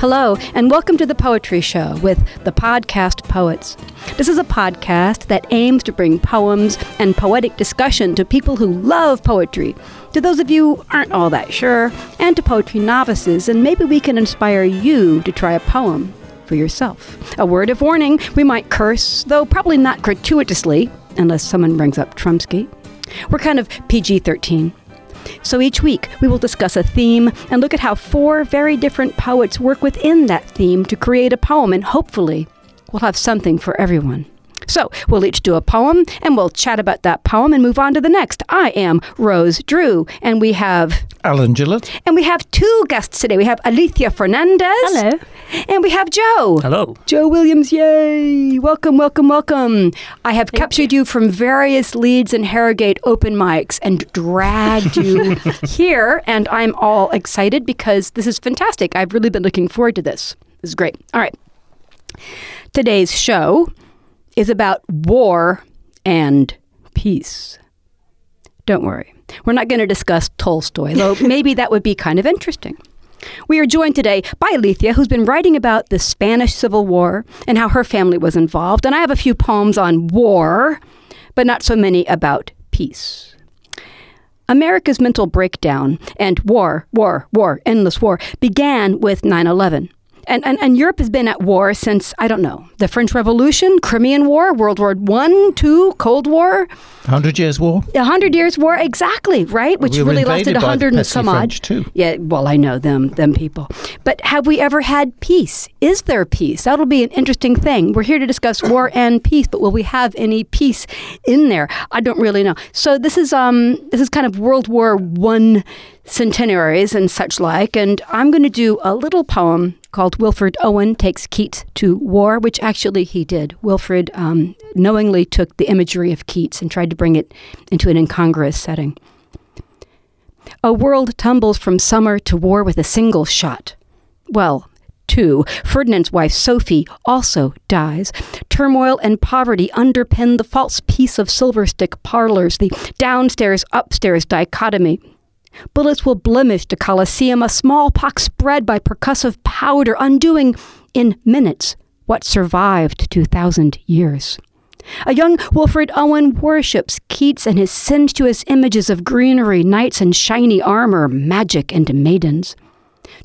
Hello, and welcome to the Poetry Show with the Podcast Poets. This is a podcast that aims to bring poems and poetic discussion to people who love poetry, to those of you who aren't all that sure, and to poetry novices, and maybe we can inspire you to try a poem for yourself. A word of warning we might curse, though probably not gratuitously, unless someone brings up Trumsky. We're kind of PG 13. So each week, we will discuss a theme and look at how four very different poets work within that theme to create a poem, and hopefully, we'll have something for everyone. So, we'll each do a poem and we'll chat about that poem and move on to the next. I am Rose Drew, and we have Alan Gillott. And we have two guests today. We have Alicia Fernández. Hello. And we have Joe. Hello. Joe Williams, yay! Welcome, welcome, welcome. I have Thank captured you. from various Leeds and Harrogate open mics and dragged you here, and I'm all excited because this is fantastic. I've really been looking forward to this. This is great. All right. Today's show is about war and peace. Don't worry. We're not going to discuss Tolstoy, though maybe that would be kind of interesting. We are joined today by Alicia, who's been writing about the Spanish Civil War and how her family was involved. And I have a few poems on war, but not so many about peace. America's mental breakdown and war, war, war, endless war began with 9 11. And, and, and Europe has been at war since, I don't know, the French Revolution, Crimean War, World War One, Two, Cold War. Hundred Years' War. A Hundred Years' War, exactly, right? Which we really lasted a hundred and some odd. French too. Yeah, well, I know them, them people. But have we ever had peace? Is there peace? That'll be an interesting thing. We're here to discuss war and peace, but will we have any peace in there? I don't really know. So this is um this is kind of World War One centenaries and such like, and I'm going to do a little poem called Wilfred Owen Takes Keats to War, which actually he did. Wilfred um, knowingly took the imagery of Keats and tried to bring it into an incongruous setting. A world tumbles from summer to war with a single shot. Well, two. Ferdinand's wife, Sophie, also dies. Turmoil and poverty underpin the false peace of silver stick parlors, the downstairs upstairs dichotomy. Bullets will blemish the Colosseum, a smallpox spread by percussive powder, undoing in minutes what survived 2,000 years. A young Wilfred Owen worships Keats and his sensuous images of greenery, knights in shiny armor, magic, and maidens.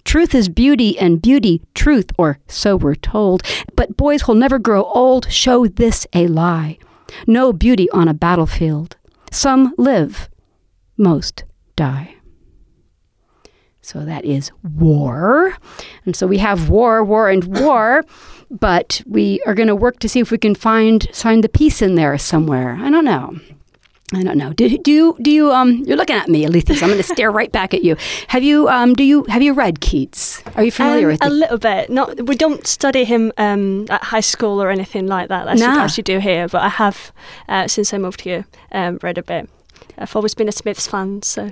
Truth is beauty, and beauty, truth, or so we're told. But boys who'll never grow old show this a lie. No beauty on a battlefield. Some live, most die. So that is war. And so we have war, war, and war, but we are going to work to see if we can find find the peace in there somewhere. I don't know. I don't know. Do, do you do you um you're looking at me, Alethea, so I'm going to stare right back at you. Have you um do you have you read Keats? Are you familiar Um, with a it? little bit. Not we don't study him um, at high school or anything like that. As, Nah. you, as you do here, but I have uh, since I moved here um, read a bit. I've always been a Smiths fan, so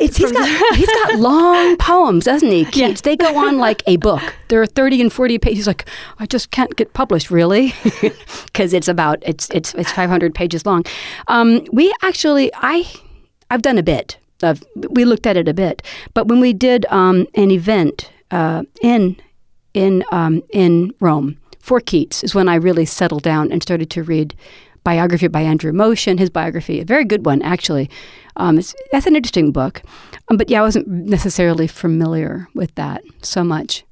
It's, he's got he's got long poems, doesn't he? Keats. Yeah. They go on like a book. There are thirty and forty pages. Like, I just can't get published, really, because it's about it's it's it's five hundred pages long. Um, we actually, I I've done a bit of we looked at it a bit, but when we did um, an event uh, in in um, in Rome for Keats is when I really settled down and started to read biography by Andrew Motion, his biography, a very good one actually. Um, it's, that's an interesting book, um, but yeah, I wasn't necessarily familiar with that so much.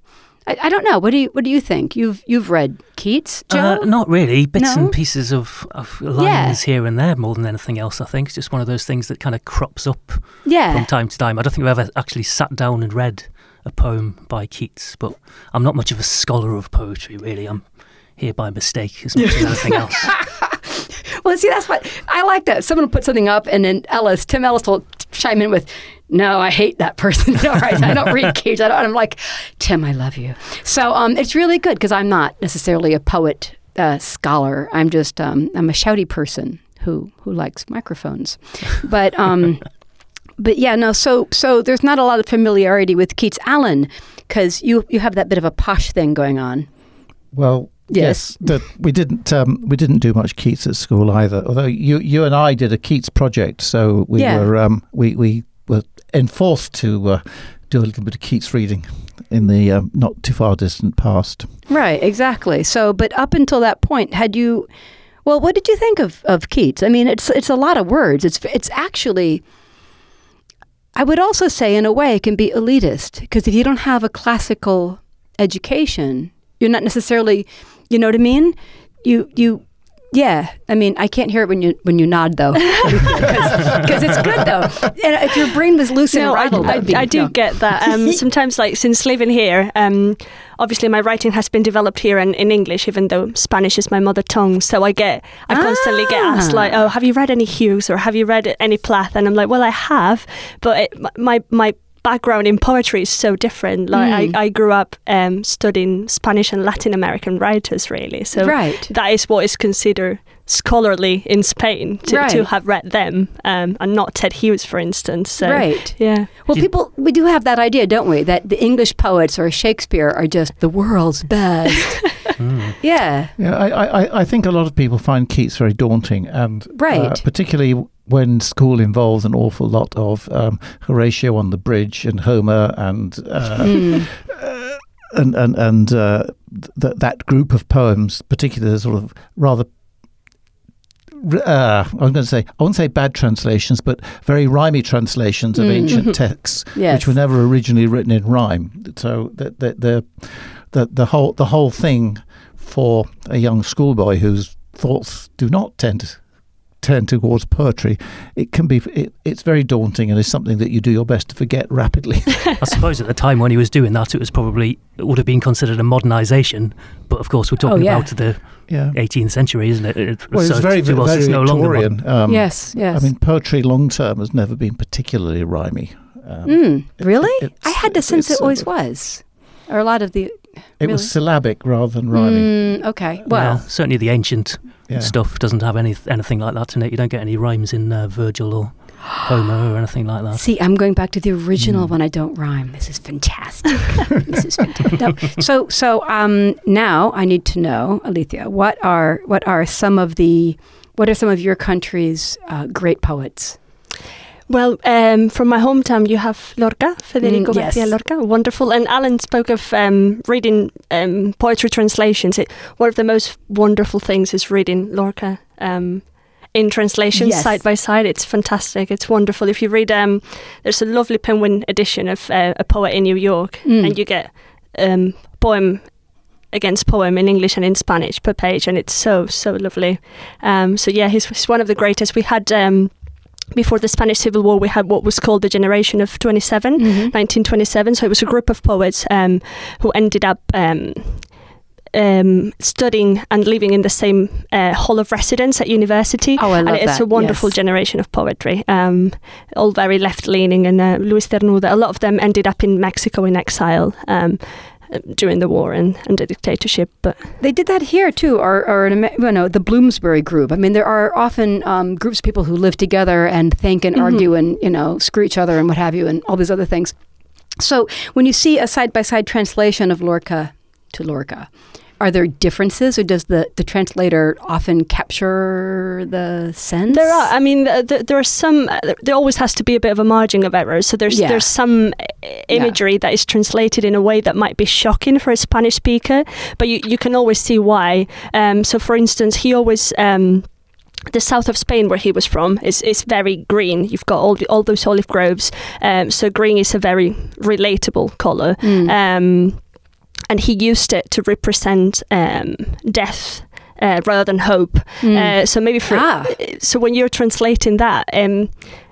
I, I don't know. What do you What do you think? You've You've read Keats, Joe? Uh, not really. Bits No? and pieces of, of lines here and there more than anything else, I think. It's just one of those things that kind of crops up yeah. from time to time. I don't think I've ever actually sat down and read a poem by Keats, but I'm not much of a scholar of poetry, really. I'm here by mistake as much as anything else. Well, see, that's what I like. That someone will put something up, and then Ellis, Tim Ellis, will chime in with, "No, I hate that person. no, right? I don't read Keats. I don't." I'm like, Tim, I love you. So um, it's really good because I'm not necessarily a poet uh, scholar. I'm just um, I'm a shouty person who who likes microphones, but. Um, But yeah, no. So so there's not a lot of familiarity with Keats Alan because you you have that bit of a posh thing going on. Well, Yes. yes, that we didn't um, we didn't do much Keats at school either. Although you you and I did a Keats project, so we Yeah. were um, we we were enforced to uh, do a little bit of Keats reading in the um, not too far distant past. Right, exactly. So, but up until that point, had you? Well, what did you think of, of Keats? I mean, it's it's a lot of words. It's it's actually. I would also say, in a way, it can be elitist because if you don't have a classical education, you're not necessarily, you know what I mean? You you yeah, I mean, I can't hear it when you when you nod though, because it's good though. And if your brain was loose and No, I, rattled, I, that'd be- I do no. get that. Um, sometimes, like since living here, um, obviously my writing has been developed here in, in English, even though Spanish is my mother tongue. So I get, I constantly get asked like, Ah. "Oh, have you read any Hughes or have you read any Plath?" And I'm like, "Well, I have, but it, my my background in poetry is so different. Like Mm. I, I grew up um, studying Spanish and Latin American writers, really. So Right. that is what is considered scholarly in Spain to, to have read them, um, and not Ted Hughes, for instance. So, Right. Yeah. Well, Did- people, we do have that idea, don't we? That the English poets or Shakespeare are just the world's best. Mm. yeah. Yeah, I, I, I think a lot of people find Keats very daunting, and uh, particularly when school involves an awful lot of um, Horatio on the bridge and Homer and uh, Mm. and and and uh, th- that group of poems, particularly the sort of rather. Uh, I'm going to say I won't say bad translations, but very rhymey translations of Mm. ancient texts, Yes. which were never originally written in rhyme. So the the the the, the whole the whole thing for a young schoolboy whose thoughts do not tend to tend towards poetry, it can be it, it's very daunting and is something that you do your best to forget rapidly. I suppose at the time when he was doing that, it was probably it would have been considered a modernisation. But of course, we're talking Oh, yeah. about the yeah. 18th century, isn't it? It- Well, it's so very, very, it's no longer modern. Victorian. Um, yes, yes. I mean, poetry long term has never been particularly rhymy. Um, Mm, really? it- I had the sense it always of- was. Or a lot of the. It really? was syllabic rather than rhyming. Mm, okay. Well, Well, certainly the ancient yeah. stuff doesn't have any anything like that in it. You don't get any rhymes in uh, Virgil or Homer or anything like that. see, I'm going back to the original Mm. when I don't rhyme. This is fantastic. this is fantastic. No, so, so um, now I need to know, Alethea, what are what are some of the what are some of your country's uh, great poets? Well, um, from my hometown, you have Lorca, Federico Mm, yes. Garcia Lorca, wonderful. And Alan spoke of um, reading um, poetry translations. It, one of the most wonderful things is reading Lorca um, in translation Yes. side by side. It's fantastic. It's wonderful. If you read, um, there's a lovely Penguin edition of uh, A Poet in New York, Mm. and you get um, poem against poem in English and in Spanish per page, and it's so so lovely. Um, so yeah, he's, he's one of the greatest. We had um, before the Spanish Civil War, we had what was called the Generation of 27, Mhm. 1927. So it was a group of poets um, who ended up. Um, um, studying and living in the same uh, hall of residence at university, Oh, I love and it's that. a wonderful yes. generation of poetry. Um, all very left-leaning, and uh, Luis Cernuda. A lot of them ended up in Mexico in exile um, during the war and, and the dictatorship. But They did that here too, or, or in, you know, the Bloomsbury group. I mean, there are often um, groups of people who live together and think and Mhm. argue and you know screw each other and what have you, and all these other things. So when you see a side by side translation of Lorca to Lorca, are there differences, or does the, the translator often capture the sense? There are. I mean, th- th- there are some. Uh, there always has to be a bit of a margin of error. So there's Yeah. there's some uh, imagery that is translated in a way that might be shocking for a Spanish speaker, but you, you can always see why. Um, so, for instance, he always. Um, the south of Spain, where he was from, is, is very green. You've got all the, all those olive groves, um, so green is a very relatable color. Mm. Um, and he used it to represent um, death uh, rather than hope. Mm. Uh, so maybe for Ah. so when you're translating that, um,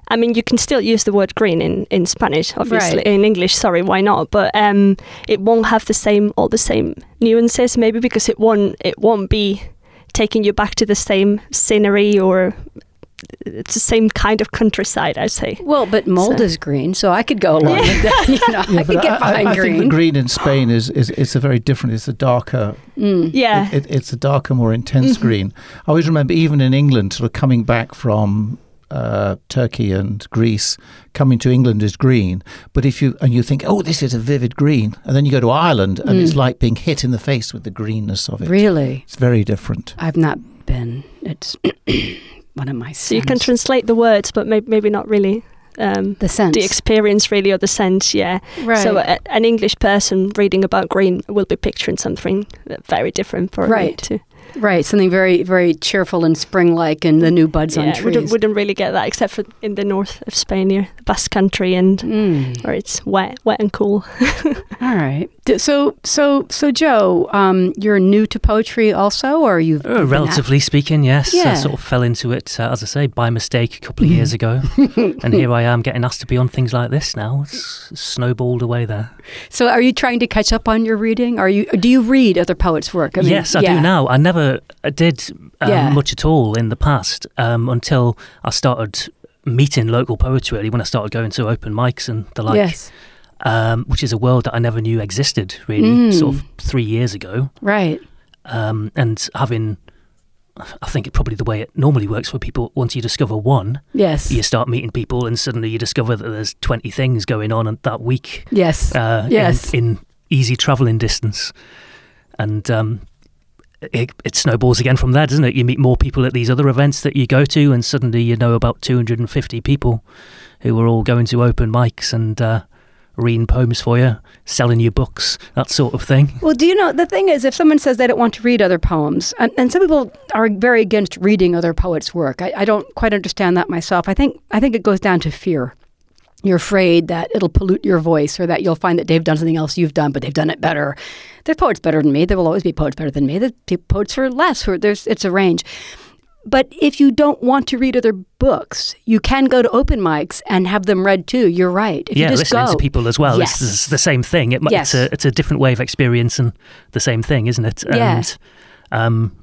I mean, you can still use the word green in, in Spanish, obviously. Right. In English, sorry, why not? But um, it won't have the same all the same nuances, maybe because it won't it won't be taking you back to the same scenery or it's the same kind of countryside, I'd say. well, but mold So- is green, so I could go along with that. You know, I could get I, behind I think the green. green in Spain is, is it's a very different. It's a darker. Mm. Yeah. It, it, it's a darker, more intense Mhm. green. I always remember, even in England, sort of coming back from uh, Turkey and Greece, coming to England is green. But if you and you think, oh, this is a vivid green, and then you go to Ireland, and it's Mm. like being hit in the face with the greenness of it. Really, It's very different. I've not been. It's one of my. so you can translate the words, but maybe, maybe not really um, The sense. the experience really or the sense. Yeah. right. So a, an English person reading about green will be picturing something very different for Right. to right. Something very, very cheerful and spring-like, and the new buds on trees. wouldn't, wouldn't really get that except for in the north of Spain near the Basque country and Mm. where it's wet, wet and cool. All right. So, so, so, Joe, um, you're new to poetry, also, or you've Uh, relatively speaking, yes. Yeah. I sort of fell into it, uh, as I say, by mistake a couple of years ago. and here I am getting asked to be on things like this now. It's snowballed away there. So, are you trying to catch up on your reading? Are you? Do you read other poets' work? I mean, yes, I yeah. do now. I never uh, did um, Yeah. much at all in the past um, until I started meeting local poets, really, when I started going to open mics and the like, yes. Um, which is a world that I never knew existed, really, Mm. sort of three years ago. Right. um, and having I think it probably the way it normally works for people once you discover one Yes. you start meeting people and suddenly you discover that there's 20 things going on that week Yes. uh, Yes. in, in easy traveling distance and um, it, it snowballs again from there doesn't it you meet more people at these other events that you go to and suddenly you know about 250 people who are all going to open mics and uh, reading poems for you selling you books that sort of thing Well, do you know the thing is, if someone says they don't want to read other poems, and, and some people are very against reading other poets' work, I, I don't quite understand that myself. I think I think it goes down to fear. You're afraid that it'll pollute your voice, or that you'll find that they've done something else you've done, but they've done it better. There's poets better than me. There will always be poets better than me. There's poets for less. There's it's a range. But if you don't want to read other books, you can go to open mics and have them read too. You're right. If yeah, you just listening go, to people as well. Yes. It's, it's the same thing. It, Yes. It's a it's a different way of experiencing the same thing, isn't it? Yeah. And um,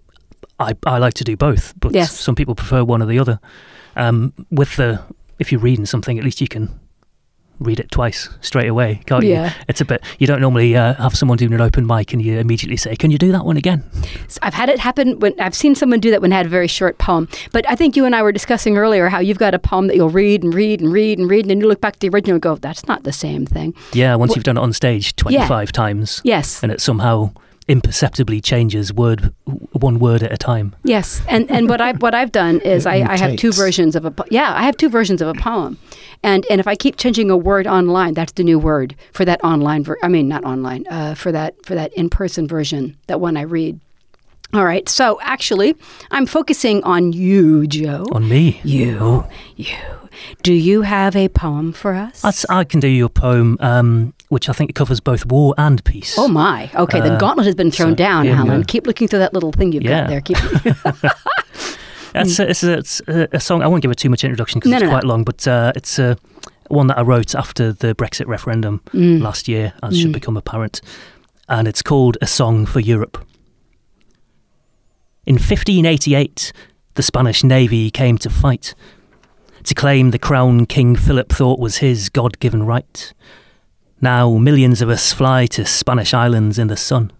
I I like to do both, but Yes. some people prefer one or the other. Um, with the if you're reading something, at least you can read it twice straight away, can't Yeah. you? It's a bit. You don't normally uh, have someone doing an open mic and you immediately say, "Can you do that one again?" I've had it happen when I've seen someone do that when they had a very short poem. But I think you and I were discussing earlier how you've got a poem that you'll read and read and read and read, and then you look back at the original and go, "That's not the same thing." Yeah, once Wh- you've done it on stage 25 times Yes, and it somehow imperceptibly changes word one word at a time. yes. And and what I what I've done is I, I have two versions of a po- yeah I have two versions of a poem, and and if I keep changing a word online, that's the new word for that online. Ver- I mean, not online. Uh, for that for that in person version, that one I read. All right. So actually, I'm focusing on you, Joe. On me. You, Oh. you. Do you have a poem for us? That's, I can do you a poem, um, which I think covers both war and peace. oh my. Okay, the Uh, gauntlet has been thrown so, down, Alan. go. Keep looking through that little thing you've Yeah. got there. Keep. It's, a, it's, a, it's a, a song. I won't give it too much introduction because No, it's no, no. quite long, but uh, it's uh, one that I wrote after the Brexit referendum Mm. last year, as should Mm. become apparent. And it's called A Song for Europe. In 1588, the Spanish navy came to fight to claim the crown King Philip thought was his God given right. Now millions of us fly to Spanish islands in the sun.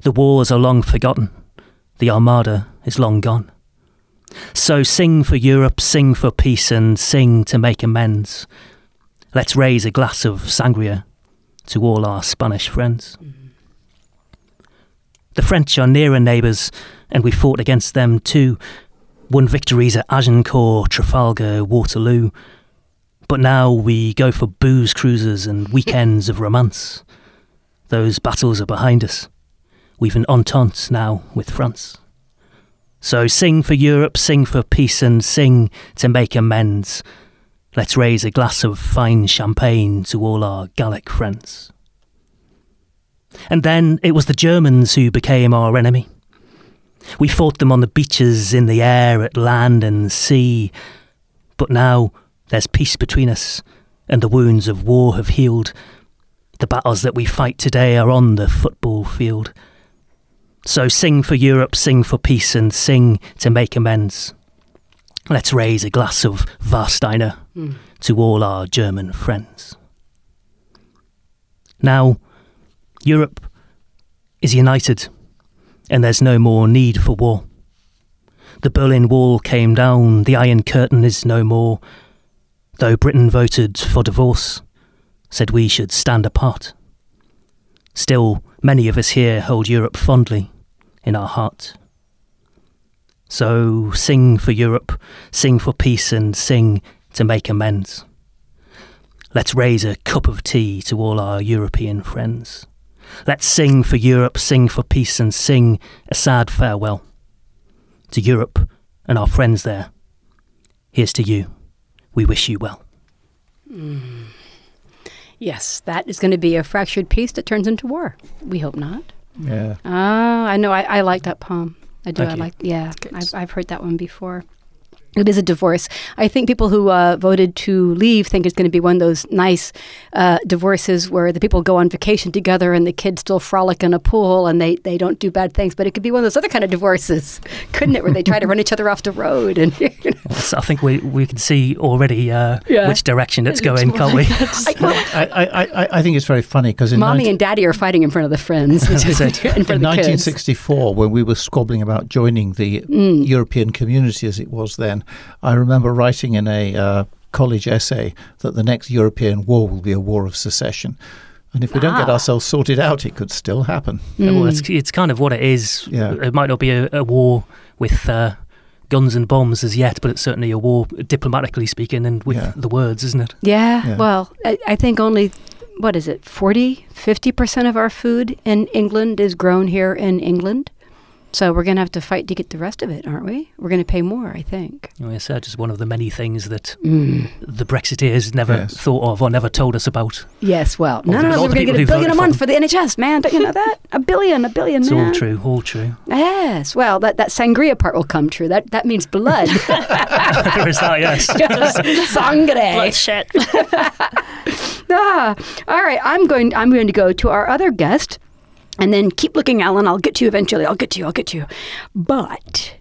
The wars are long forgotten, the Armada is long gone. So sing for Europe, sing for peace, and sing to make amends. Let's raise a glass of sangria to all our Spanish friends. The French are nearer neighbours, and we fought against them too. Won victories at Agincourt, Trafalgar, Waterloo. But now we go for booze cruises and weekends of romance. Those battles are behind us. We've an entente now with France. So sing for Europe, sing for peace, and sing to make amends. Let's raise a glass of fine champagne to all our Gallic friends. And then it was the Germans who became our enemy. We fought them on the beaches, in the air, at land and sea. But now there's peace between us, and the wounds of war have healed. The battles that we fight today are on the football field. So sing for Europe, sing for peace, and sing to make amends. Let's raise a glass of Warsteiner Mm. to all our German friends. Now, Europe is united, and there's no more need for war. The Berlin Wall came down, the Iron Curtain is no more. Though Britain voted for divorce, said we should stand apart. Still, many of us here hold Europe fondly in our hearts. So sing for Europe, sing for peace, and sing to make amends. Let's raise a cup of tea to all our European friends. Let's sing for Europe, sing for peace, and sing a sad farewell. To Europe and our friends there, here's to you. We wish you well. Mm. Yes, that is going to be a fractured peace that turns into war. We hope not. Yeah. Ah, I know. I, I like that poem. I do. Thank I you. like. Yeah. I've, I've heard that one before. It is a divorce. I think people who uh, voted to leave think it's going to be one of those nice uh, divorces where the people go on vacation together and the kids still frolic in a pool and they, they don't do bad things. But it could be one of those other kind of divorces, couldn't it? Where they try to run each other off the road and you know. So I think we, we can see already uh, Yeah. which direction it's going, can't we? I, I, I, I think it's very funny because in, mommy 19 and daddy are fighting in front of the friends, in front in of the kids. 1964, when we were squabbling about joining the Mm. European community as it was then, I remember writing in a uh, college essay that the next European war will be a war of secession. And if we don't get Ah. ourselves sorted out, it could still happen. Well, Mm. it's, it's kind of what it is. Yeah. It might not be a, a war with uh, guns and bombs as yet, but it's certainly a war, diplomatically speaking, and with Yeah. the words, isn't it? Yeah, Yeah. well, I, I think only, what is it, 40, 50% of our food in England is grown here in England. So we're going to have to fight to get the rest of it, aren't we? We're going to pay more, I think. You know, It's uh, just one of the many things that Mm. the Brexiteers never Yes. thought of or never told us about. Yes, well, Well, no, no, all no, we're going to get a billion a voted for month for the NHS, man. Don't you know that? A billion, a billion, It's man. all true, all true. Yes, well, that, that sangria part will come true. That that means blood. there is that, yes. Sangre. Bloodshed. Ah, all right, I'm going. I'm going to go to our other guest, and then keep looking, Alan. I'll get to you eventually. I'll get to you. I'll get to you. But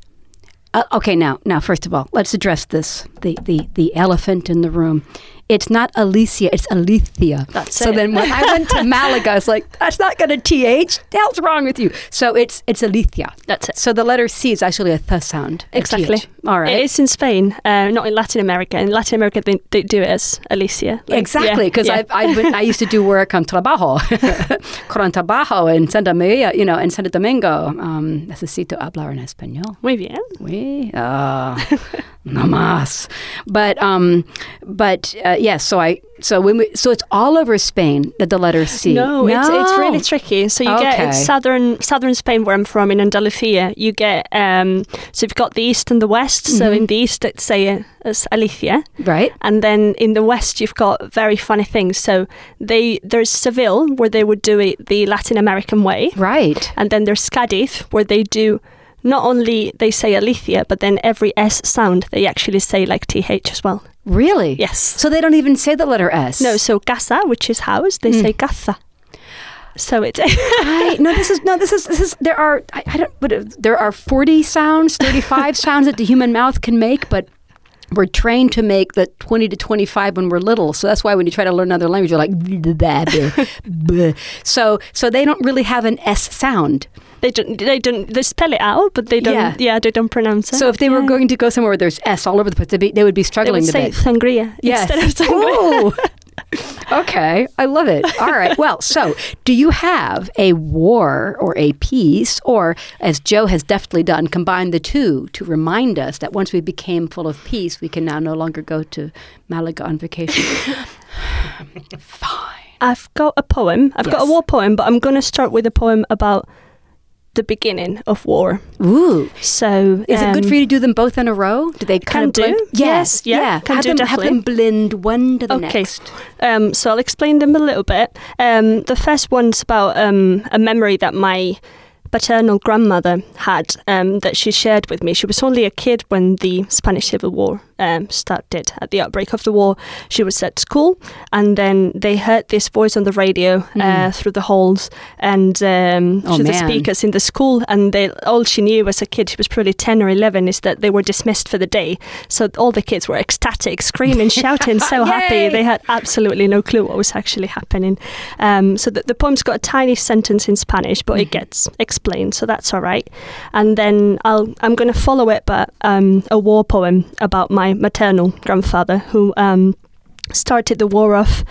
uh, okay, now, now, first of all, let's address this: the the the elephant in the room. It's not Alicia, it's Alethea. That's so it. then when I went to Malaga, I was like, that's not going to th. The hell's wrong with you? So it's it's Alethea. That's it. So the letter C is actually a th sound. Exactly. All right. It is in Spain, uh, not in Latin America. In Latin America, they, they do it as Alicia. Like, Exactly, because yeah. I I went- I used to do work on trabajo, con trabajo in Santa Maria, you know, in Santo Domingo. Um, necesito hablar en español. Muy bien. Oui, uh, no más. But um, but uh, yes. so I so when we so it's all over Spain that the letter C. No, It's, it's really tricky. So you Okay. get in southern southern Spain, where I'm from, in Andalusia. You get um, so you've got the east and the west. So Mhm. in the east, it's say uh, as Alicia, right. and then in the west, you've got very funny things. So they there's Seville, where they would do it the Latin American way, Right. and then there's Cadiz, where they do. Not only they say Alicia, but then every S sound they actually say like TH as well. Really? Yes. So they don't even say the letter S. No, so casa, which is house, they Mm. say casa. So it's Right. No, this is no. This is this is. There are. I, I don't. But uh, there are forty sounds, thirty-five sounds that the human mouth can make, but we're trained to make the twenty to twenty-five when we're little. So that's why when you try to learn another language, you're like. "Blah, blah, blah." So so they don't really have an S sound. They don't they don't they spell it out, but they don't Yeah. yeah, they don't pronounce it. So if they were going to go somewhere where there's S all over the place, they'd be, they would be they struggling would a say bit. sangria Yes. instead of sangria. Ooh. okay, I love it. All right. Well, so do you have a war or a peace, or as Joe has deftly done, combine the two to remind us that once we became full of peace, we can now no longer go to Malaga on vacation? Fine. I've got a poem. I've got a war poem, but I'm going to start with a poem about the beginning of war. Ooh. So Is it good um, for you to do them both in a row? Do they kind Can of do. Yes, Yeah, yeah. can have do, them have them blend one to the Okay. next. Um, so I'll explain them a little bit. Um, the first one's about um, a memory that my paternal grandmother had um, that she shared with me. She was only a kid when the Spanish Civil War um, started. At the outbreak of the war, she was at school, and then they heard this voice on the radio uh, Mm. through the halls and um, Oh, through the speakers in the school. And they, all she knew as a kid, she was probably 10 or 11, is that they were dismissed for the day. So all the kids were ecstatic, screaming, shouting, so happy. They had absolutely no clue what was actually happening. Um, so the, the poem's got a tiny sentence in Spanish, but it Mhm. gets explained, so that's all right. And then I'll I'm going to follow it, but um, a war poem about my maternal grandfather who. Um, started the war off.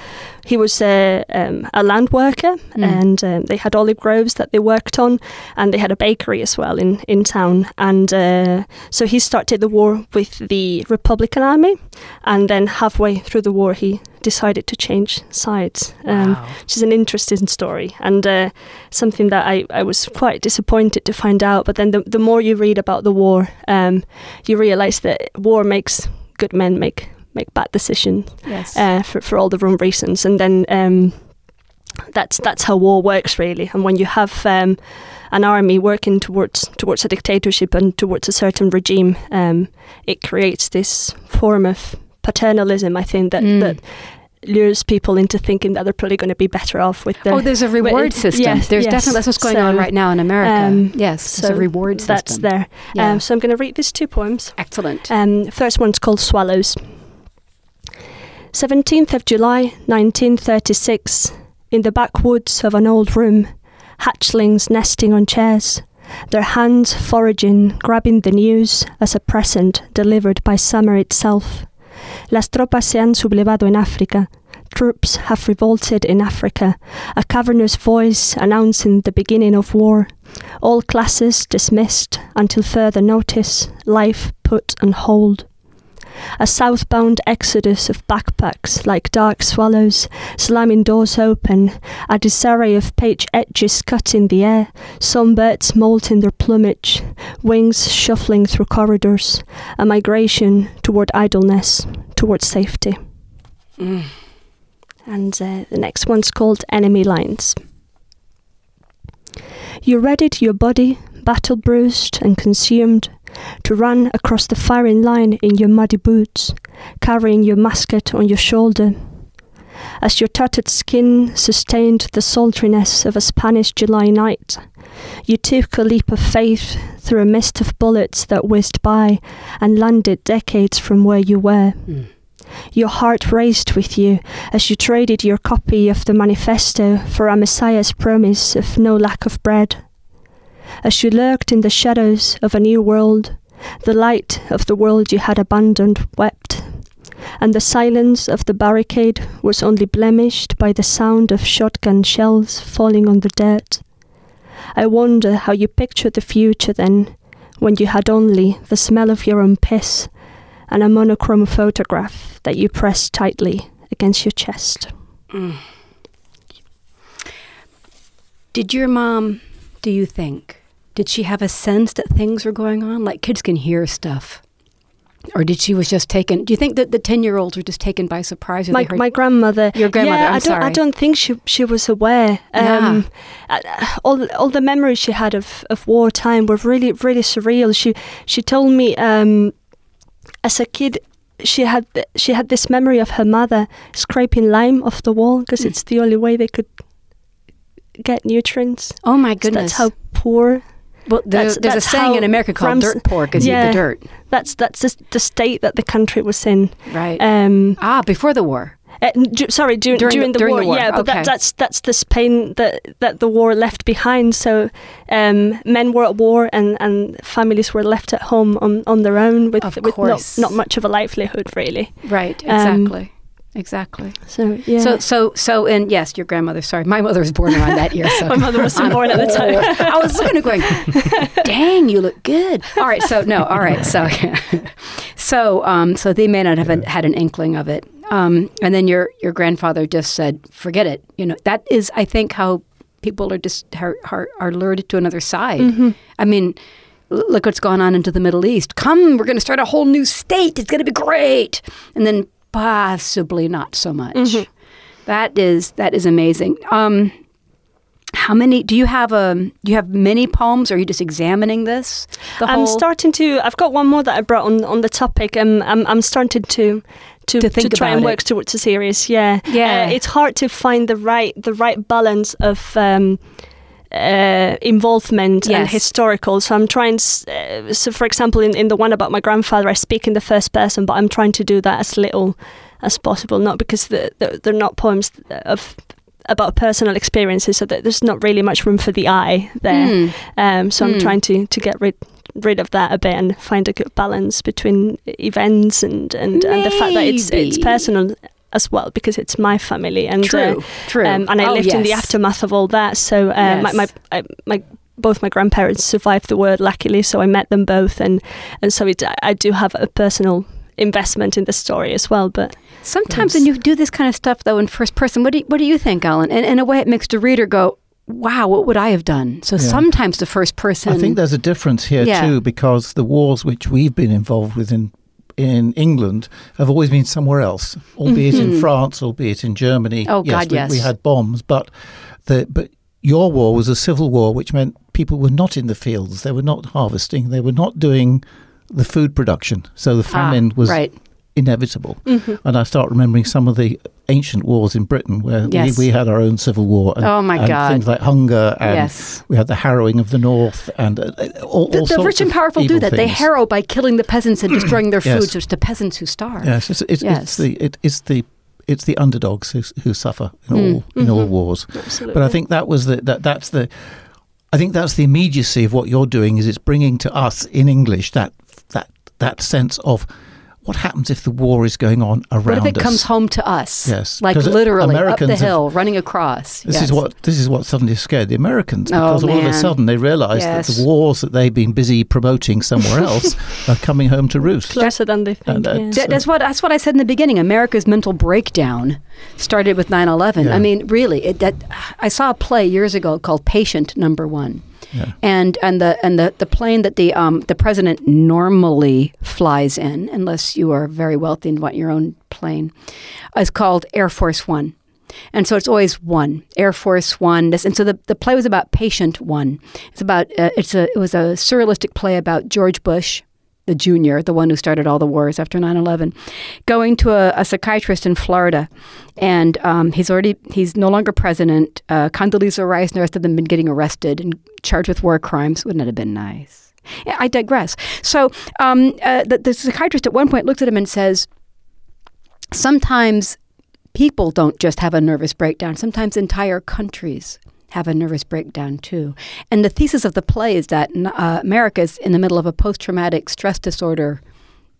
He was a, um, a land worker, Mm. and um, they had olive groves that they worked on, and they had a bakery as well in in town. And uh, so he started the war with the Republican army, and then halfway through the war, he decided to change sides. Um, Wow. Which is an interesting story and uh, something that I, I was quite disappointed to find out. But then the, the more you read about the war, um, you realize that war makes good men make make bad decisions Yes. uh, for for all the wrong reasons, and then um, that's that's how war works really. And when you have um, an army working towards towards a dictatorship and towards a certain regime, um, it creates this form of paternalism. I think that Mm. that lures people into thinking that they're probably going to be better off with the. oh, there's a reward it- system. yes, there's yes. definitely that's what's going So, on right now in America. um, yes, there's a so reward system. that's there. Yeah. Um, so I'm going to read these two poems. Excellent. Um, first one's called Swallows. 17th of July 1936, in the backwoods of an old room, hatchlings nesting on chairs, their hands foraging, grabbing the news as a present delivered by summer itself. Las tropas se han sublevado en África. Troops have revolted in Africa, a cavernous voice announcing the beginning of war. All classes dismissed until further notice, life put on hold. A southbound exodus of backpacks like dark swallows, slamming doors open, a disarray of page edges cut in the air, some birds molting their plumage, wings shuffling through corridors, a migration toward idleness, toward safety. Mm. And uh, the next one's called Enemy Lines. You readied your body, battle bruised and consumed, to run across the firing line in your muddy boots, carrying your musket on your shoulder. As your tattered skin sustained the sultriness of a Spanish July night, you took a leap of faith through a mist of bullets that whizzed by and landed decades from where you were. Mm. Your heart raced with you as you traded your copy of the manifesto for a Messiah's promise of no lack of bread. As you lurked in the shadows of a new world, the light of the world you had abandoned wept, and the silence of the barricade was only blemished by the sound of shotgun shells falling on the dirt. I wonder how you pictured the future then, when you had only the smell of your own piss and a monochrome photograph that you pressed tightly against your chest. Mm. Did your mom, do you think, did she have a sense that things were going on? Like kids can hear stuff. Or did she was just taken? Do you think that the ten year olds were just taken by surprise? My, my grandmother. Your grandmother, Yeah, I'm I don't. I don't think she she was aware. Um, uh, all all the memories she had of, of wartime were really really surreal. She she told me um, as a kid she had she had this memory of her mother scraping lime off the wall because Mm. it's the only way they could get nutrients. oh my So goodness! That's how poor. well, there- that's- there's that's a saying in America called Grams- "dirt poor" because Yeah. eat the dirt, That's that's just the state that the country was in. right? Um, ah, before the war. Uh, du- sorry, during, During during, the- the, during war, the war, yeah, but okay. that, that's that's the Spain that that the war left behind. So, um, men were at war, and, and families were left at home on, on their own with Of with not, not much of a livelihood really. Right. Um, Exactly. So yeah, So so so and yes, your grandmother. Sorry, my mother was born around that year. So my mother wasn't born at the time. I was looking at going, dang, you look good. All right, so no, all right, so so um, so they may not have had- had an inkling of it, um, and then your your grandfather just said, forget it. You know, that is, I think, how people are just are, are, are lured to another side. Mm-hmm. I mean. Look what's gone on into the Middle East. Come, we're going to start a whole new state. It's going to be great. And then possibly not so much. Mhm. That is that is amazing. Um, how many do you have? Um, you have many poems? Or are you just examining this? I'm whole starting to. I've got one more that I brought on on the topic. Um, I'm I'm starting to. To, To think try about and it. work towards a series, yeah, Yeah. Uh, it's hard to find the right the right balance of um, uh, involvement and historical. So I'm trying. Uh, so, for example, in, in the one about my grandfather, I speak in the first person, but I'm trying to do that as little as possible. Not because the, the, they're not poems of about personal experiences, so that there's not really much room for the eye there. Hmm. Um, so I'm Hmm. trying to, to get rid rid of that a bit and find a good balance between events and, and, and the fact that it's it's personal as well because it's my family and True, uh, true. um, and I Oh, lived in the aftermath of all that. So uh, my Yes. my, I, my both my grandparents survived the war luckily, so I met them both, and and so it, I do have a personal investment in the story as well. But Sometimes when you do this kind of stuff, though, in first person, what do you, what do you think, Alan? And in a way, it makes the reader go, "Wow, what would I have done?" So Yeah. sometimes the first person. I think there's a difference here Yeah. too, because the wars which we've been involved with in in England have always been somewhere else, albeit in Mhm. France, albeit in Germany. Oh, God, we, yes. we had bombs, but the but your war was a civil war, which meant people were not in the fields, they were not harvesting, they were not doing the food production, so the Ah, famine was right. inevitable. Mhm. And I start remembering some of the ancient wars in Britain where Yes. we, we had our own civil war. And, Oh, my God. Things like hunger and yes. we had the harrowing of the north and uh, uh, all, The, all the rich and powerful do that. They harrow by killing the peasants and destroying their Yes. food. So it's the peasants who starve. Yes, it's, it's, Yes. it's the it's the it's the underdogs who who suffer in Mm, all in all mhm. wars. Absolutely. But I think that was the that that's the I think that's the immediacy of what you're doing is it's bringing to us in English that that that sense of what happens if the war is going on around What if it us. comes home to us? Yes, Like 'cause literally up Americans the have- hill, running across. This Yes. is what this is what suddenly scared the Americans Oh, because all of a sudden they realised Yes. that the wars that they've been busy promoting somewhere else are coming home to roost. closer than they think. And, uh, yeah. That- that's what that's what I said in the beginning. America's mental breakdown started with 9/11. Yeah. I mean, really, it, that I saw a play years ago called Patient Number One, Yeah. and and the and the, the plane that the um, the president normally flies in, unless you are very wealthy and want your own plane, is called Air Force One. And so it's always one Air Force One. This, and so the, the play was about Patient One. It's about uh, it's a it was a surrealistic play about George Bush, the junior, the one who started all the wars after 9/11, going to a, a psychiatrist in Florida, and um, he's already he's no longer president. Uh, Condoleezza Rice and the rest of them been getting arrested and charged with war crimes. Wouldn't that have been nice? Yeah, I digress. So um, uh, the, the psychiatrist at one point looks at him and says, sometimes people don't just have a nervous breakdown. Sometimes entire countries have a nervous breakdown too. And the thesis of the play is that uh, America is in the middle of a post-traumatic stress disorder.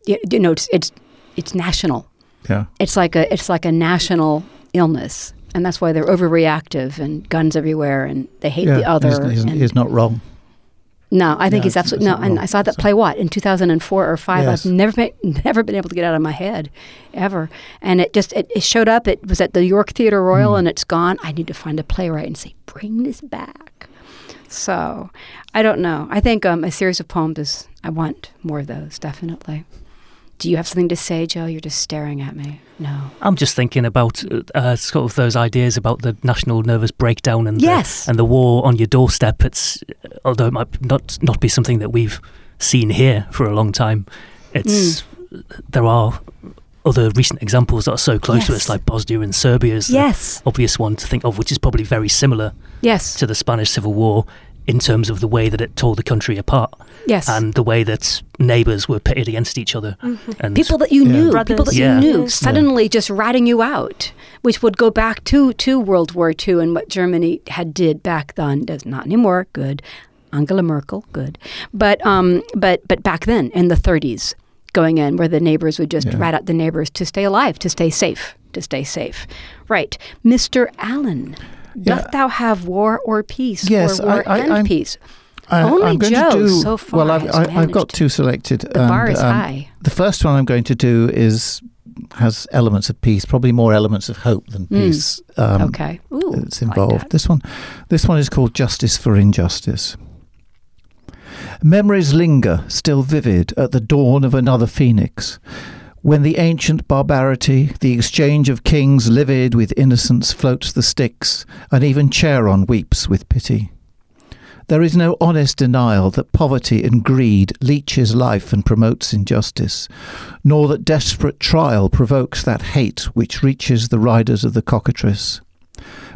You, you know, it's, it's it's national. Yeah. It's like a it's like a national illness, and that's why they're overreactive and guns everywhere, and they hate the other. He's, he's, he's not wrong. No, I think No, he's it's- absolutely no. And. I saw that play what in 2004 or five. Yes. I've never been, never been able to get out of my head, ever. And it just it, it showed up. It was at the York Theatre Royal, Hmm. and it's gone. I need to find a playwright and say, bring this back. So, I don't know. I think um, a series of poems is. I want more of those, definitely. Do you have something to say, Joe? You're just staring at me. No. I'm just thinking about uh, sort of those ideas about the national nervous breakdown and Yes. the, and the war on your doorstep. It's although it might not not be something that we've seen here for a long time. It's there are other recent examples that are so close to us, like Bosnia and Serbia is the yes. obvious one to think of, which is probably very similar Yes. to the Spanish Civil War in terms of the way that it tore the country apart Yes. and the way that neighbours were pitted against each other. And people that you Yeah. knew, Brothers. people that Yeah. you knew, Yeah. suddenly just ratting you out, which would go back to to World War II and what Germany had did back then. Does not anymore. Good, Angela Merkel. Good, but um, but but back then in the 30s, going in where the neighbors would just Yeah. rat out the neighbors to stay alive, to stay safe, to stay safe. Right, Mister Alan. Yeah. Doth thou have war or peace, Yes, or war I- I- and I'm- peace? I, Only I'm going Joe to do, so far well, I've, I, I've got two selected. The bar is high. The first one I'm going to do is has elements of peace, probably more elements of hope than Mm. peace. Um, okay, Ooh, like involved. that. this one, this one is called Justice for Injustice. Memories linger, still vivid, at the dawn of another phoenix, when the ancient barbarity, the exchange of kings livid with innocence floats the Styx, and even Charon weeps with pity. There is no honest denial that poverty and greed leeches life and promotes injustice, nor that desperate trial provokes that hate which reaches the riders of the cockatrice.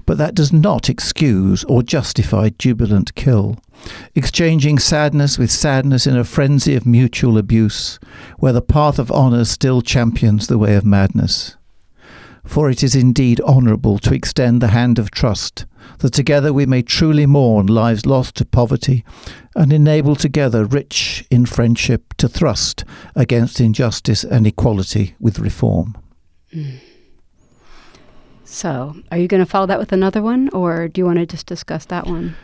But that does not excuse or justify jubilant kill, exchanging sadness with sadness in a frenzy of mutual abuse, where the path of honour still champions the way of madness. For it is indeed honourable to extend the hand of trust, that together we may truly mourn lives lost to poverty, and enable together, rich in friendship, to thrust against injustice and equality with reform. Hmm. So, are you going to follow that with another one, or do you want to just discuss that one?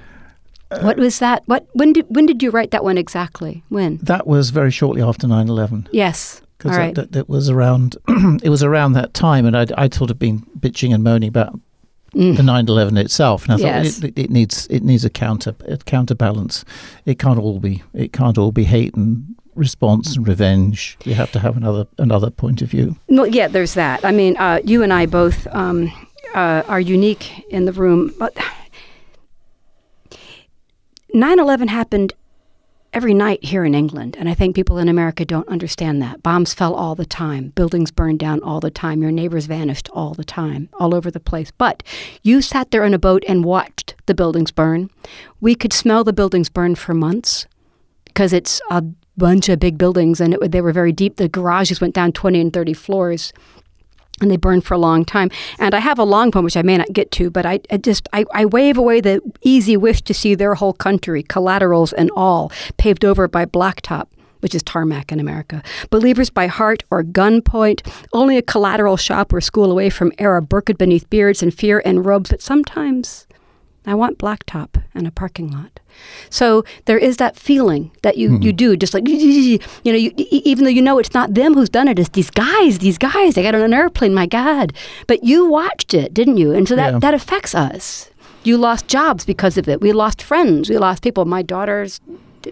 What was that? What when did when did you write that one exactly? When? That was very shortly after 9 11. Yes. because right. that, that, was around. it was around that time, and I'd, I'd sort of been bitching and moaning about Mm. the 9/11 itself, and I thought Yes. it, it needs it needs a counter a counterbalance. It can't all be it can't all be hate and response and revenge. You have to have another another point of view. Well, yeah, there's that. I mean, uh, you and I both um, uh, are unique in the room, but 9 11 happened every night here in England, and I think people in America don't understand that. Bombs fell all the time, buildings burned down all the time, your neighbors vanished all the time, all over the place. But you sat there in a boat and watched the buildings burn. We could smell the buildings burn for months because it's a bunch of big buildings and it, they were very deep. The garages went down 20 and 30 floors and they burn for a long time. And I have a long poem which I may not get to, but I, I just I, I wave away the easy wish to see their whole country, collaterals and all, paved over by blacktop. Which is tarmac in America. Believers by heart or gunpoint, only a collateral shop or school away from error, burked beneath beards and fear and robes. But sometimes I want blacktop and a parking lot. So there is that feeling that you, you mm-hmm. do, just like, you know, you, even though you know it's not them who's done it, it's these guys, these guys, they got on an airplane, my God. But you watched it, didn't you? And so that, Yeah. that affects us. You lost jobs because of it. We lost friends. We lost people. My daughter's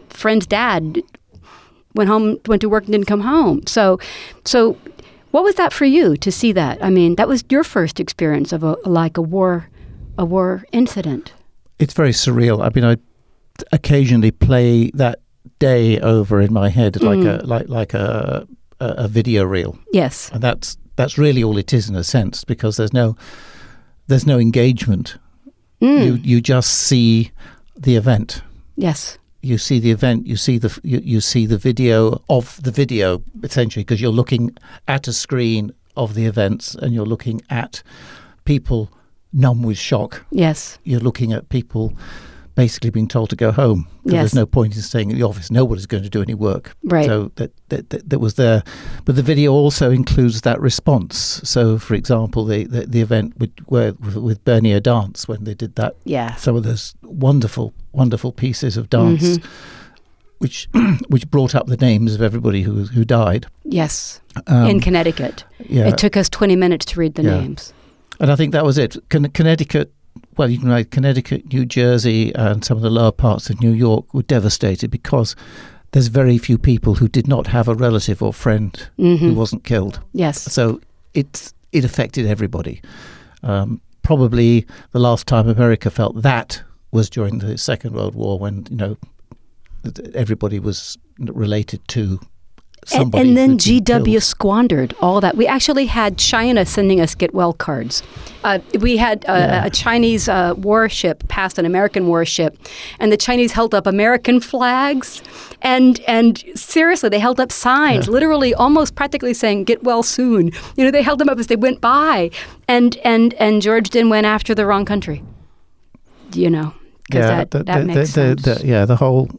friend's dad went home, went to work and didn't come home. So, so what was that for you to see that? I mean, that was your first experience of a like a war, a war incident. It's very surreal. I mean, I occasionally play that day over in my head like Mm. a like like a, a a video reel. Yes. and that's that's really all it is in a sense because there's no there's no engagement Mm. you you just see the event yes. you see the event you see the you, you see the video of the video essentially because you're looking at a screen of the events and you're looking at people numb with shock Yes. you're looking at people basically being told to go home. Yes. there's no point in staying in the office nobody's going to do any work Right. so that, that, that, that was there but the video also includes that response so for example the, the, the event with, where, with, with Bernier Dance when they did that Yeah. some of those wonderful wonderful pieces of dance Mhm. which which brought up the names of everybody who who died Yes. um, in Connecticut. yeah It took us 20 minutes to read the Yeah. names. And I think that was it. Con- Connecticut, well, you can write Connecticut, New Jersey, and some of the lower parts of New York were devastated because there's very few people who did not have a relative or friend hmm who wasn't killed. Yes. So it it affected everybody. Um, probably the last time America felt that was during the Second World War, when you know everybody was related to And, and then GW killed. squandered all that. We actually had China sending us get well cards. Uh, we had uh, Yeah. a Chinese uh, warship past an American warship, and the Chinese held up American flags, and and seriously, they held up signs, Yeah. literally, almost practically saying "Get well soon." You know, they held them up as they went by, and and and George then went after the wrong country. You know, because that the, that the, makes the, sense. yeah, the whole.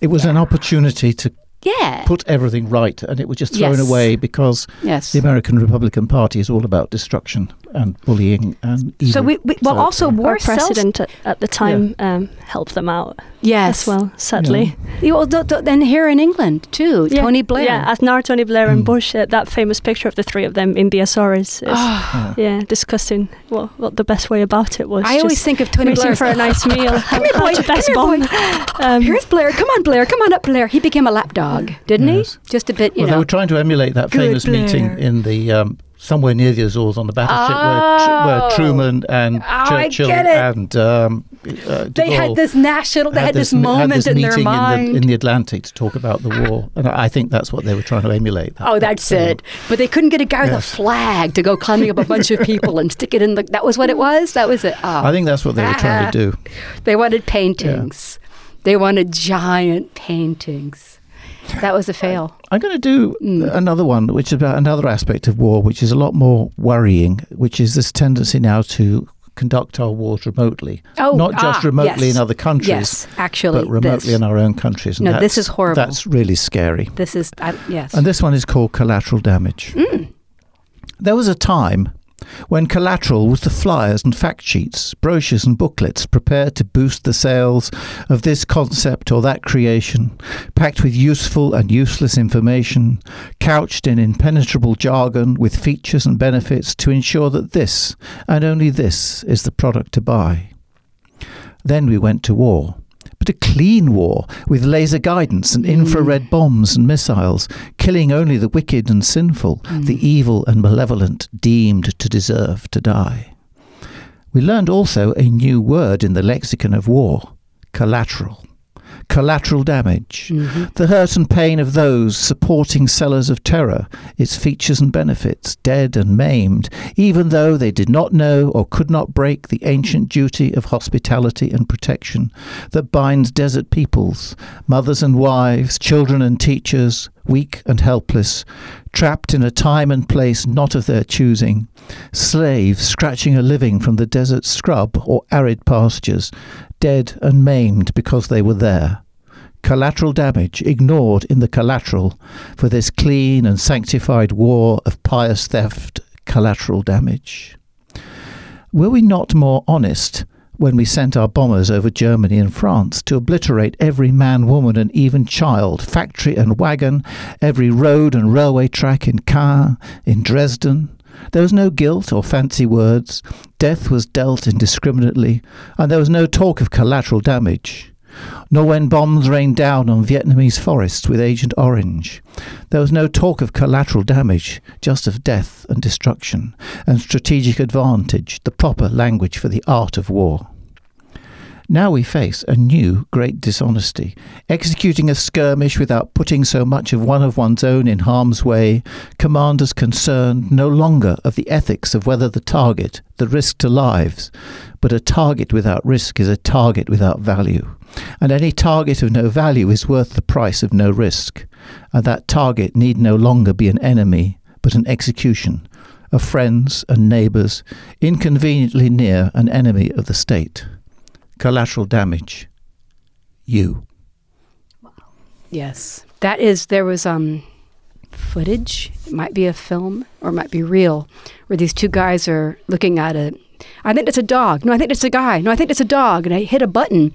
It was an opportunity to yeah. put everything right, and it was just thrown Yes. away because yes. the American Republican Party is all about destruction and bullying and evil. So we, we well So, also yeah. war Our sells- president at, at the time um, helped them out yes as well, sadly. Yeah, well, th- th- then here in England too, Yeah, Tony Blair. Yeah, Aznar, Tony Blair, and Mm. Bush. Uh, that famous picture of the three of them in the Azores. Is, Oh, Yeah. yeah, discussing what, what the best way about it was. I always think of Tony Blair for a nice meal. Come here, boy. best Come here, boy. Um, Here's Blair. Come on, Blair. Come on up, Blair. He became a lapdog, didn't Yes. he? Just a bit, you well, they were trying to emulate that Good famous meeting in the um, somewhere near the Azores on the battleship where, where Oh. Truman and Oh, Churchill and um, uh, they had this national. They had, this, m- moment this in their mind. in the, in the Atlantic to talk about the war, and I think that's what they were trying to emulate. that- Oh, that's it. But they couldn't get a guy with a flag to go climbing up a bunch of people and stick it in the. That was what it was. That was it. Oh. I think that's what they were trying to do. They wanted paintings. They wanted giant paintings. That was a fail. I'm going to do Mm. another one, which is about another aspect of war, which is a lot more worrying, which is this tendency now to conduct our wars remotely. Oh, Not just ah, remotely yes. in other countries, Yes, actually, but remotely this, in our own countries. And No, this that's- is horrible. That's really scary. this is I, yes. And this one is called collateral damage. Mm. There was a time when collateral was the flyers and fact sheets, brochures and booklets prepared to boost the sales of this concept or that creation, packed with useful and useless information, couched in impenetrable jargon with features and benefits to ensure that this, and only this, is the product to buy. Then we went to war but a clean war with laser guidance and infrared mm. bombs and missiles, killing only the wicked and sinful, mm. the evil and malevolent deemed to deserve to die. We learned also a new word in the lexicon of war collateral. Collateral damage, mm-hmm. the hurt and pain of those supporting sellers of terror, its features and benefits, dead and maimed, even though they did not know or could not break the ancient duty of hospitality and protection that binds desert peoples, mothers and wives, children and teachers, weak and helpless, trapped in a time and place not of their choosing, slaves scratching a living from the desert scrub or arid pastures, dead and maimed because they were there. Collateral damage ignored in the collateral for this clean and sanctified war of pious theft, collateral damage. Were we not more honest when we sent our bombers over Germany and France to obliterate every man, woman, and even child, factory and wagon, every road and railway track in Caen, in Dresden? There was no guilt or fancy words. Death was dealt indiscriminately, and there was no talk of collateral damage. Nor when bombs rained down on Vietnamese forests with Agent Orange. There was no talk of collateral damage, just of death and destruction, and strategic advantage, the proper language for the art of war. Now we face a new great dishonesty, executing a skirmish without putting so much of one of one's own in harm's way, commanders concerned no longer of the ethics of whether the target, the risk to lives, but a target without risk is a target without value, and any target of no value is worth the price of no risk, and that target need no longer be an enemy, but an execution of friends and neighbours, inconveniently near an enemy of the state collateral damage. You. Yes. That is, there was um, footage, it might be a film or it might be real, where these two guys are looking at a, I think it's a dog. No, I think it's a guy. No, I think it's a dog. And I hit a button.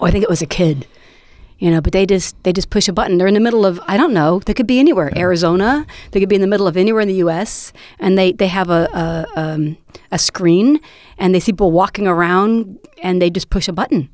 Oh, I think it was a kid. You know, but they just they just push a button. They're in the middle of I don't know. They could be anywhere. Arizona. They could be in the middle of anywhere in the U.S. And they they have a a, um, a screen, and they see people walking around, and they just push a button.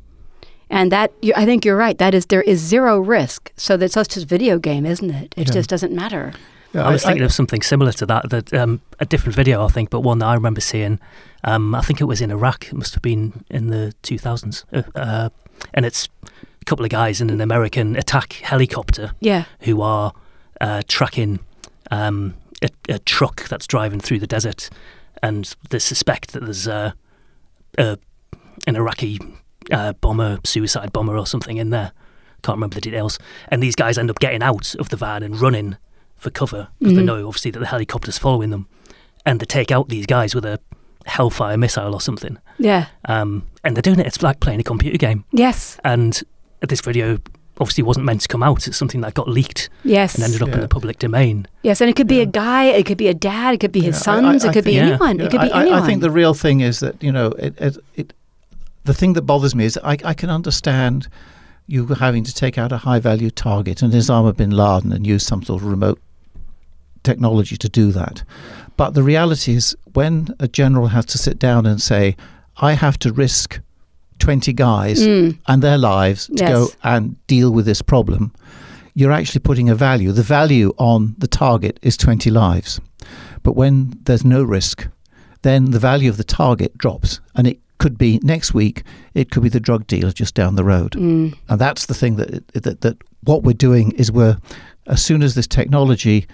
And that you, I think you're right. That is there is zero risk. So that's just a video game, isn't it? It Yeah. just doesn't matter. Yeah, I was thinking of something similar to that, that um, a different video, I think, but one that I remember seeing. Um, I think it was in Iraq. It must have been in the 2000s. Uh, uh, and it's a couple of guys in an American attack helicopter Yeah. who are uh, tracking um, a, a truck that's driving through the desert, and they suspect that there's uh, a, an Iraqi uh, bomber, suicide bomber, or something in there. Can't remember the details. And these guys end up getting out of the van and running for cover because they Mhm. know obviously that the helicopter's following them, and they take out these guys with a Hellfire missile or something. Yeah. Um, and they're doing it. It's like playing a computer game. Yes. And this video obviously wasn't meant to come out. It's something that got leaked Yes. and ended up in the public domain. Yes, and it could be Yeah. a guy, it could be a dad, it could be his Yeah, I- sons, I- it I could be think- yeah. anyone. Yeah, it could be I, I- anyone. I think the real thing is that you know it. it, it the thing that bothers me is I, I can understand you having to take out a high value target and Osama bin Laden and use some sort of remote technology to do that. But the reality is, when a general has to sit down and say, "I have to risk twenty guys Mm. and their lives to Yes. go and deal with this problem," you're actually putting a value. The value on the target is twenty lives. But when there's no risk, then the value of the target drops. And it could be next week, it could be the drug dealer just down the road. Mm. And that's the thing that, that, that what we're doing is we're, as soon as this technology,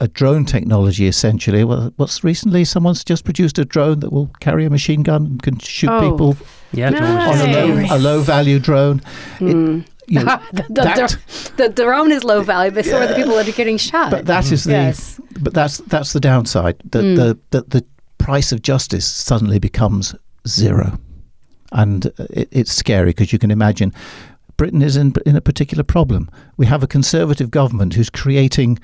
a drone technology essentially, well, what's recently someone's just produced a drone that will carry a machine gun and can shoot Oh. people Yeah, Nice. on a low, a low, value drone. Mm. You know, the, the, that- the, the drone is low value, but so are the people that are getting shot. but that is the yes. but that's that's the downside. The, Mm. the, the the price of justice suddenly becomes zero, and uh, it, it's scary because you can imagine Britain is in in a particular problem. We have a conservative government who's creating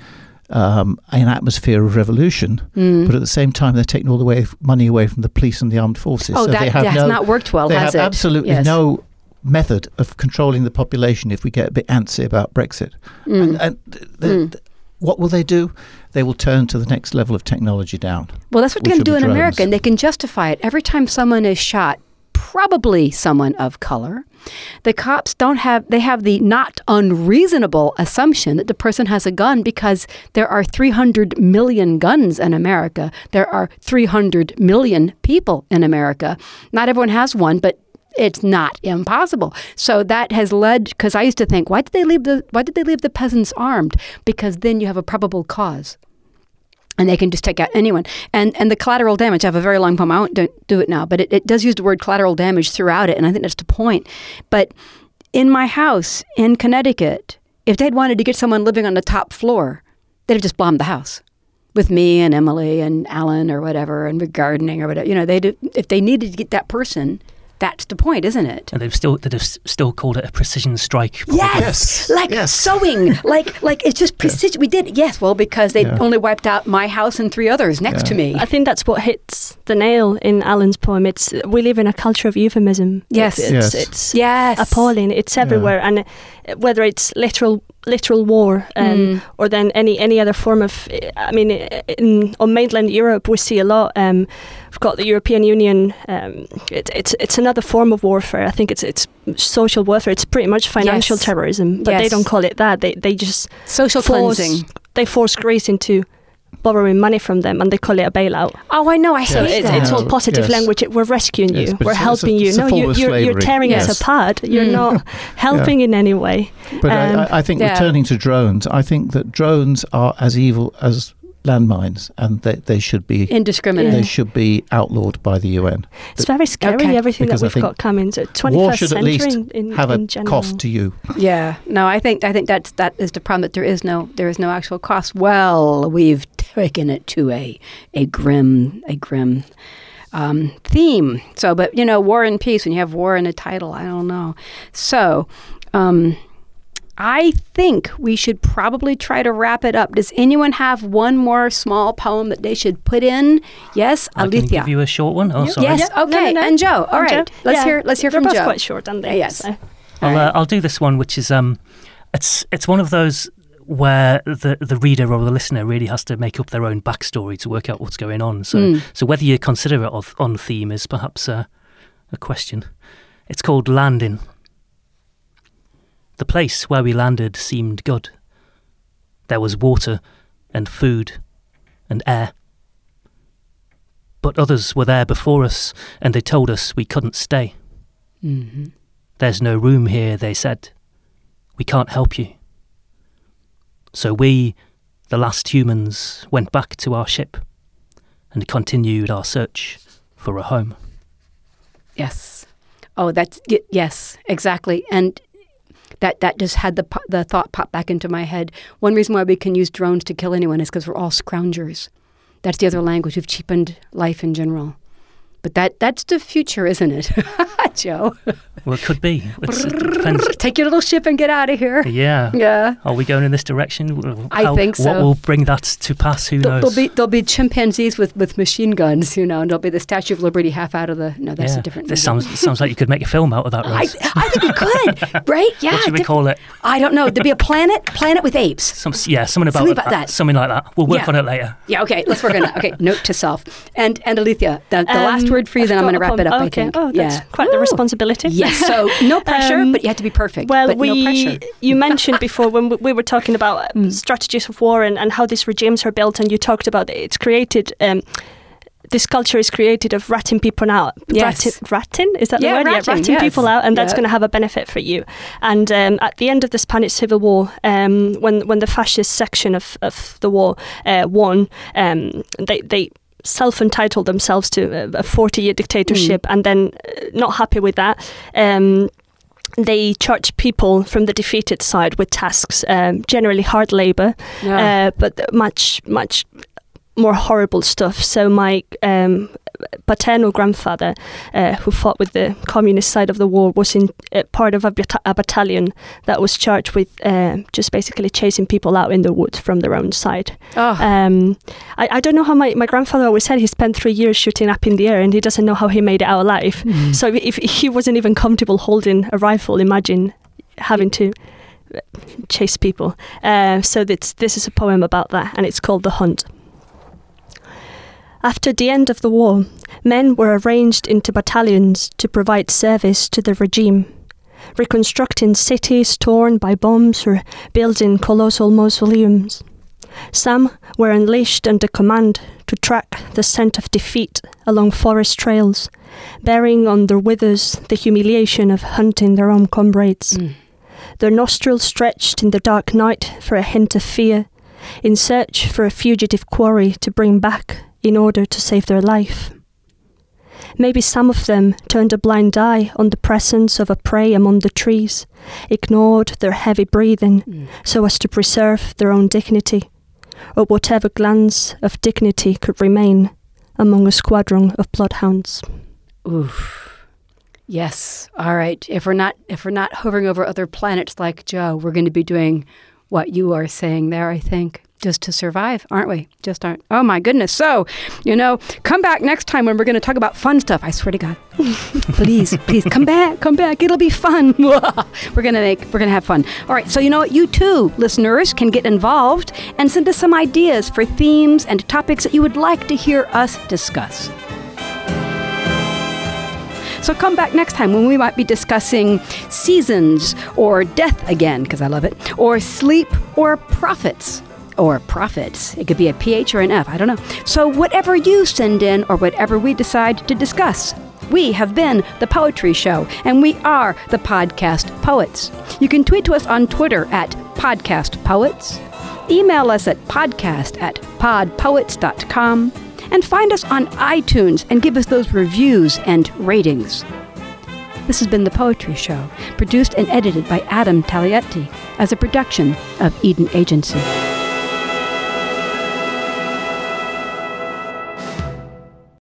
um, an atmosphere of revolution, Mm. but at the same time they're taking all the way money away from the police and the armed forces. oh, so that they have has no, not worked well, they has have it? absolutely Yes. no method of controlling the population if we get a bit antsy about Brexit. Mm. And, and th- th- Mm. th- what will they do? They will turn to the next level of technology down. Well, that's what they're going to do in America, and they can justify it. Every time someone is shot, probably someone of color, the cops don't have, they have the not unreasonable assumption that the person has a gun because there are 300 million guns in America. There are 300 million people in America. Not everyone has one, but it's not impossible. So that has led because I used to think, why did they leave the why did they leave the peasants armed? Because then you have a probable cause and they can just take out anyone. And and the collateral damage. I have a very long poem. I won't do, do it now, but it, it does use the word collateral damage throughout it, and I think that's the point. But in my house in Connecticut, if they'd wanted to get someone living on the top floor, they'd have just bombed the house with me and Emily and Alan or whatever, and gardening or whatever. You know, they if they needed to get that person. That's the point, isn't it? And they've still they've still called it a precision strike. Yes, Yes, like yes. sewing, like like it's just precision. We did yes, well because they Yeah. only wiped out my house and three others next Yeah. to me. I think that's what hits the nail in Alan's poem. It's we live in a culture of euphemism. Yes. it's, Yes. it's Yes, appalling. It's everywhere, and uh, whether it's literal literal war um, Mm. or then any any other form of. I mean, in on mainland Europe, we see a lot. Um, we've got the European Union. Um, it, it's it's another form of warfare. I think it's it's social warfare. It's pretty much financial Yes. terrorism, but they don't call it that. They they just Social force cleansing. they force Greece into borrowing money from them, and they call it a bailout. Oh, I know. I So hate it's, that. it's all positive Yes. language. We're rescuing Yes, you. We're it's a- it's helping you. No, you, of you're, you're slavery. tearing us apart. You're Mm. not helping in any way. But Um, I, I- I think yeah. returning to drones, I think that drones are as evil as landmines, and they, they should be Indiscriminate. they should be outlawed by the UN. It's very scary. Okay. Everything that Because I we've got coming. So 21st War should at century least in, in, have in a general. cost to you. Yeah. No, I think I think that's that is the problem that there is no there is no actual cost. Well, we've taken it to a a grim a grim um, theme. So, but you know, war and peace. When you have war in the title, I don't know. So. Um, I think we should probably try to wrap it up. Does anyone have one more small poem that they should put in? Yes, I can give you a short one. Oh, Yeah. sorry. Yes, Yeah. No, okay. no, no. And Joe. All right. Joe? Let's Yeah. hear let's hear They're from both Joe. quite short, aren't they? Yes. So- I'll, All right. uh, I'll do this one, which is um, it's it's one of those where the the reader or the listener really has to make up their own backstory to work out what's going on. So Mm. so whether you consider it on theme is perhaps a, a question. It's called landing. The place where we landed seemed good. There was water and food and air. But others were there before us, and they told us we couldn't stay. Mhm. There's no room here, they said. We can't help you. So we, the last humans, went back to our ship and continued our search for a home. Yes. Oh, that's yes, exactly. And that that just had the the thought pop back into my head. One reason why we can use drones to kill anyone is because we're all scroungers. That's the other language. We've cheapened life in general. But that that's the future, isn't it, Joe? Well, it could be. It's, it. Take your little ship and get out of here. Yeah. Yeah. Are we going in this direction? I think so. What will bring that to pass? Who There'll, knows? there'll be there'll be chimpanzees with, with machine guns, you know, and there'll be the Statue of Liberty half out of the. No, that's yeah. a different. This movie. sounds sounds like you could make a film out of that. I, Rose. I think we could, right? Yeah. what should we diff- call it? I don't know. There'd be a planet, planet with apes. Some yeah, something about, Something about that. Something like that. We'll work Yeah. on it later. Yeah, okay, let's work on it. Okay, note to self. And and Alicia, the, the last Um, word for you, I've then I'm going to wrap it up, Okay. I think. Oh, that's yeah. quite the responsibility. Yes, so no pressure, Um, but you have to be perfect. Well, but we no pressure. you mentioned before when we- we were talking about uh, Mm. strategies of war and, and how these regimes are built, and you talked about it's created. Um, this culture is created of ratting people out. Yes. Ratting, ratting is that Yeah, the word? ratting, yeah, ratting yes. people out, and that's Yeah. going to have a benefit for you. And um, at the end of the Spanish Civil War, um, when when the fascist section of, of the war uh, won, um, they they self-entitled themselves to a- a 40-year dictatorship, Mm. and then uh, not happy with that. Um, they charge people from the defeated side with tasks, um, generally hard labor, Yeah. uh, but much, much more horrible stuff. So my um, paternal grandfather, uh, who fought with the communist side of the war, was in uh, part of a, bat- a, battalion that was charged with uh, just basically chasing people out in the woods from their own side. Oh. Um, I, I, don't know how my, my grandfather always said he spent three years shooting up in the air and he doesn't know how he made it out alive. Mm. So if, if he wasn't even comfortable holding a rifle, imagine having to uh, chase people. Uh, so this this is a poem about that, and it's called The Hunt. After the end of the war, men were arranged into battalions to provide service to the regime, reconstructing cities torn by bombs or building colossal mausoleums. Some were unleashed under command to track the scent of defeat along forest trails, bearing on their withers the humiliation of hunting their own comrades. Mm. Their nostrils stretched in the dark night for a hint of fear, in search for a fugitive quarry to bring back in order to save their life. Maybe some of them turned a blind eye on the presence of a prey among the trees, ignored their heavy breathing mm. so as to preserve their own dignity, or whatever glance of dignity could remain among a squadron of bloodhounds. Oof. Yes. All right. If we're not if we're not hovering over other planets like Joe, we're going to be doing what you are saying there, I think just to survive, aren't we? Just aren't. Oh my goodness. So, you know, come back next time when we're going to talk about fun stuff. I swear to God. please, please come back, come back. It'll be fun. we're going to make we're going to have fun. All right. So, you know what? You too, listeners, can get involved and send us some ideas for themes and topics that you would like to hear us discuss. So come back next time when we might be discussing seasons or death again, because I love it, or sleep or prophets or profits. It could be a PH or an F, I don't know. So, whatever you send in or whatever we decide to discuss. We have been The Poetry Show, and we are the Podcast Poets. You can tweet to us on Twitter at Podcast Poets, email us at podcast at podpoets.com, and find us on iTunes and give us those reviews and ratings. This has been The Poetry Show, produced and edited by Adam Talietti as a production of Eden Agency.